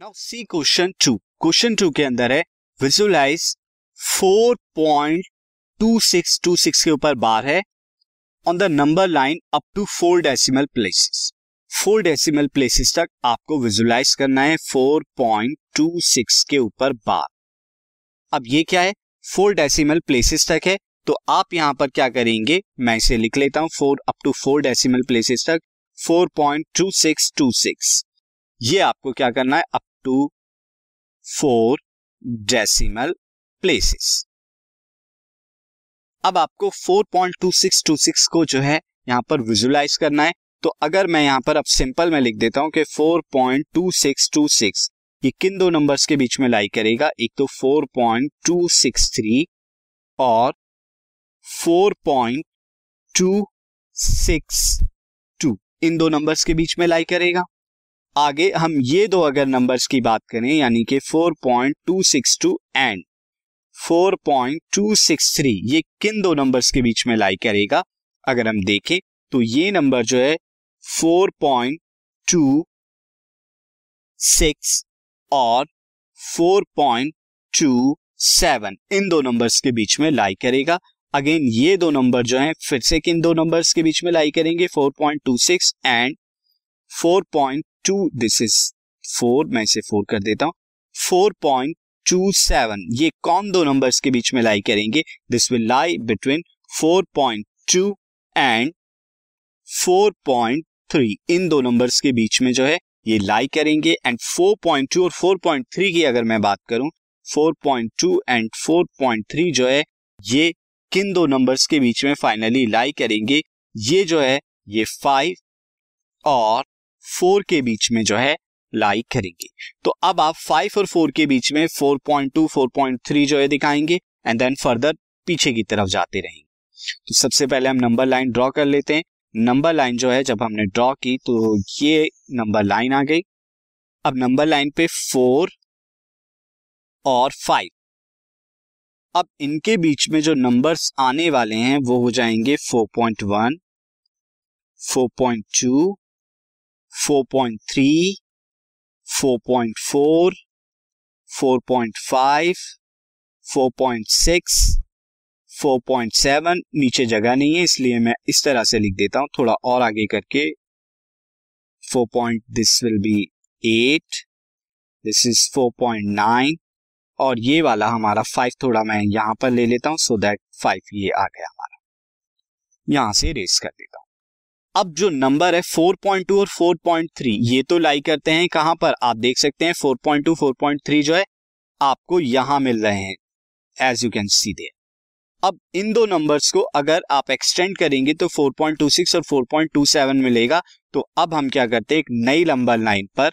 Now see question two question two के अंदर है विजुलाइज 4.2626 के ऊपर बार है on the number line up to four decimal places four decimal places तक आपको विजुलाइज करना है 4.26 के ऊपर बार अब ये क्या है? फोर डेसिमल प्लेसेस तक है तो आप यहाँ पर क्या करेंगे? मैं इसे लिख लेता हूँ four up to four decimal places तक 4.2626 ये आपको क्या करना है? Up to four decimal places अब आपको 4.2626 को जो है यहाँ पर विजुलाइज करना है। तो अगर मैं यहाँ पर अब सिंपल में लिख देता हूँ कि 4.2626 ये किन दो नंबर्स के बीच में लाई करेगा? एक तो 4.263 और 4.262 इन दो नंबर्स के बीच में लाई करेगा। आगे हम ये दो अगर नंबर्स की बात करें, यानी कि 4.262 एंड 4.263 ये किन दो नंबर्स के बीच में लाई करेगा? अगर हम देखें तो ये नंबर जो है 4.26 और 4.27 इन दो नंबर्स के बीच में लाई करेगा। अगेन ये दो नंबर जो हैं, फिर से किन दो नंबर्स के बीच में लाई करेंगे? 4.26 एंड 4.2 दिस इज़ फोर मैं इसे फोर कर देता हूँ। 4.27 ये कौन दो नंबर्स के बीच में लाई करेंगे? This will lie between 4.2 and 4.3 इन दो नंबर्स के बीच में जो है, ये लाई करेंगे एंड 4.2 और 4.3 की अगर मैं बात करूँ 4.2 एंड 4.3 जो है, ये किन दो नंबर्स के बीच में फाइनली लाई करेंगे? ये जो है, ये फाइव और फोर के बीच में जो है लाई करेंगे। तो अब आप फाइव और फोर के बीच में four point two four point three जो है दिखाएँगे एंड देन फर्दर पीछे की तरफ़ जाते रहेंगे। तो सबसे पहले हम नंबर लाइन ड्रॉ कर लेते हैं। नंबर लाइन जो है जब हमने ड्रॉ की तो ये नंबर लाइन आ गई। अब नंबर लाइन पे फोर और फाइव अब इनके बीच में जो नंबर्स आने वाले हैं वो हो जाएँगे 4.1, 4.2, 4.3, 4.4, 4.5, 4.6, 4.7 नीचे जगह नहीं है इसलिए मैं इस तरह से लिख देता हूँ। थोड़ा और आगे करके 4 point this will be 8 this is 4.9 और ये वाला हमारा फाइव थोड़ा मैं यहाँ पर ले लेता हूँ सो दैट फाइव ये आ गया हमारा। यहाँ से रेस कर देता हूँ। अब जो नंबर है 4.2 और 4.3 ये तो लाई करते हैं कहाँ पर? आप देख सकते हैं 4.2 4.3 जो है, आपको यहाँ मिल रहे हैं as you can see they अब इन दो नंबर्स को अगर आप एक्सटेंड करेंगे तो 4.26 और 4.27 मिलेगा तो अब हम क्या करते हैं, एक नई नंबर लाइन पर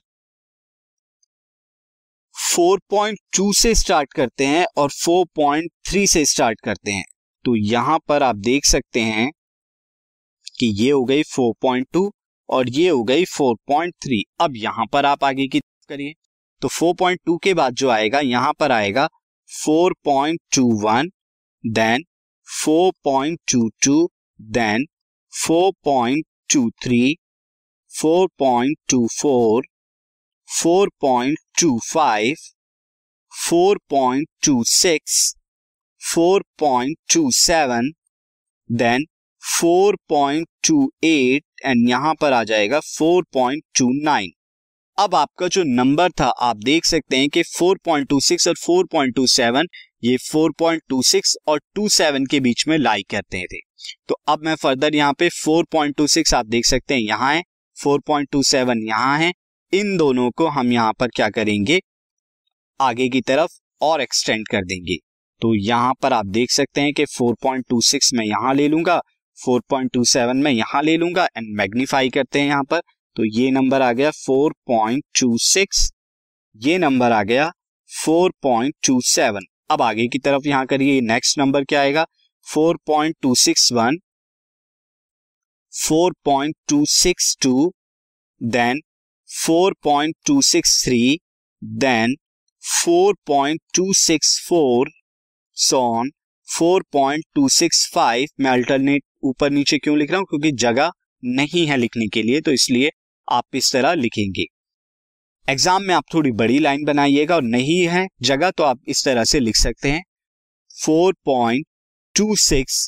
4.2 से स्टार्ट करते हैं और 4.3 से स्टार्ट करते हैं। तो यहाँ पर आप देख सकते हैं कि ये हो गई 4.2 और ये हो गई 4.3 अब यहाँ पर आप आगे की करिए तो 4.2 के बाद जो आएगा यहाँ पर आएगा 4.21 देन 4.22 देन 4.23 4.24 4.25 4.26 4.27 देन 4.28 एंड यहाँ पर आ जाएगा 4.29 अब आपका जो नंबर था, आप देख सकते हैं कि 4.26 और 4.27 ये 4.26 और 27 के बीच में लाई करते थे। तो अब मैं फर्दर यहाँ पे 4.26 आप देख सकते हैं, यहाँ है 4.27 यहाँ है। इन दोनों को हम यहाँ पर क्या करेंगे? आगे की तरफ़ और एक्सटेंड कर देंगे। तो यहाँ पर आप देख सकते हैं कि 4.26 मैं यहाँ ले लूँगा 4.27 में यहाँ ले लूँगा एंड मैग्नीफाई करते हैं यहाँ पर। तो ये नंबर आ गया 4.26 ये नंबर आ गया 4.27 अब आगे की तरफ़ यहाँ करिए नेक्स्ट नंबर क्या आएगा? 4.261 4.262 देन 4.263 देन 4.264 सॉन 4.265 मैं अल्टरनेट ऊपर नीचे क्यों लिख रहा हूँ? क्योंकि जगह नहीं है लिखने के लिए तो इसलिए आप इस तरह लिखेंगे। एग्ज़ाम में आप थोड़ी बड़ी लाइन बनाइएगा और नहीं है जगह तो आप इस तरह से लिख सकते हैं। Four point two six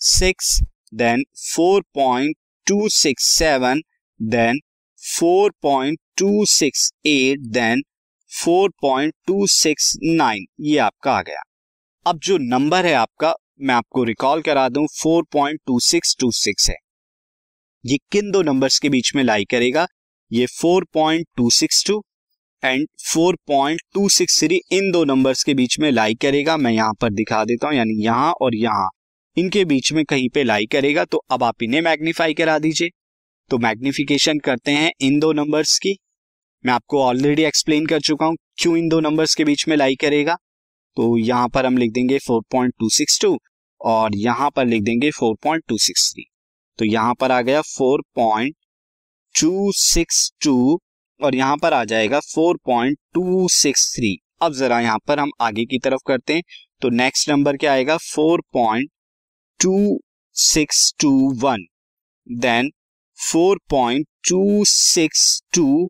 six then four point two six seven then four point two six eight then four point two six nine ये आपका आ गया। अब जो नंबर है आपका मैं आपको रिकॉल करा दूँ four point two six two six है। ये किन दो नंबर्स के बीच में लाई करेगा? ये 4.262 एंड 4.263 इन दो नंबर्स के बीच में लाई करेगा। मैं यहाँ पर दिखा देता हूँ, यानी यहाँ और यहाँ। इनके बीच में कहीं पे लाई करेगा तो अब आप इन्हें मैग्नीफाई करा दीजिए। तो मैग्निफिकेशन करते हैं इन दो नंबर्स की। मैं आपको ऑलरेडी एक्सप्लेन कर चुका हूँ, क्यों इन दो नंबर्स के बीच में लाई करेगा। तो यहाँ पर हम लिख देंगे 4.262 और यहाँ पर लिख देंगे 4.263 तो यहाँ पर आ गया four point two six two और यहाँ पर आ जाएगा four point two six three अब जरा यहाँ पर हम आगे की तरफ़ करते हैं। तो नेक्स्ट नंबर क्या आएगा? Four point two six two one then four point two six two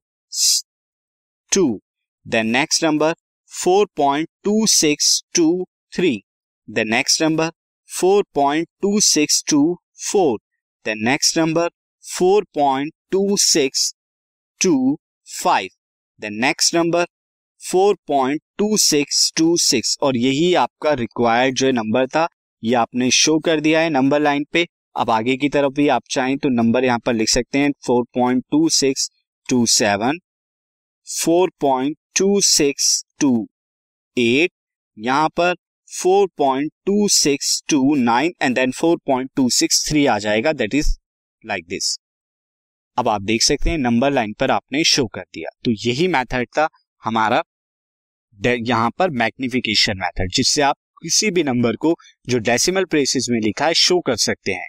two then next number four point two six two three then next number four point two six two four then next number 4.2625 then next number 4.2626 और यही आपका required जो number था, ये आपने show कर दिया है नंबर लाइन पे। अब आगे की तरफ़ भी आप चाहें तो नंबर यहाँ पर लिख सकते हैं 4.2627 4.2628 यहाँ पर 4.2629 एंड देन 4.263 आ जाएगा दैट इज़ लाइक दिस अब आप देख सकते हैं नंबर लाइन पर आपने शो कर दिया। तो यही मेथड था हमारा यहाँ पर मैग्निफिकेशन मेथड जिससे आप किसी भी नंबर को जो डेसिमल प्लेसेस में लिखा है शो कर सकते हैं।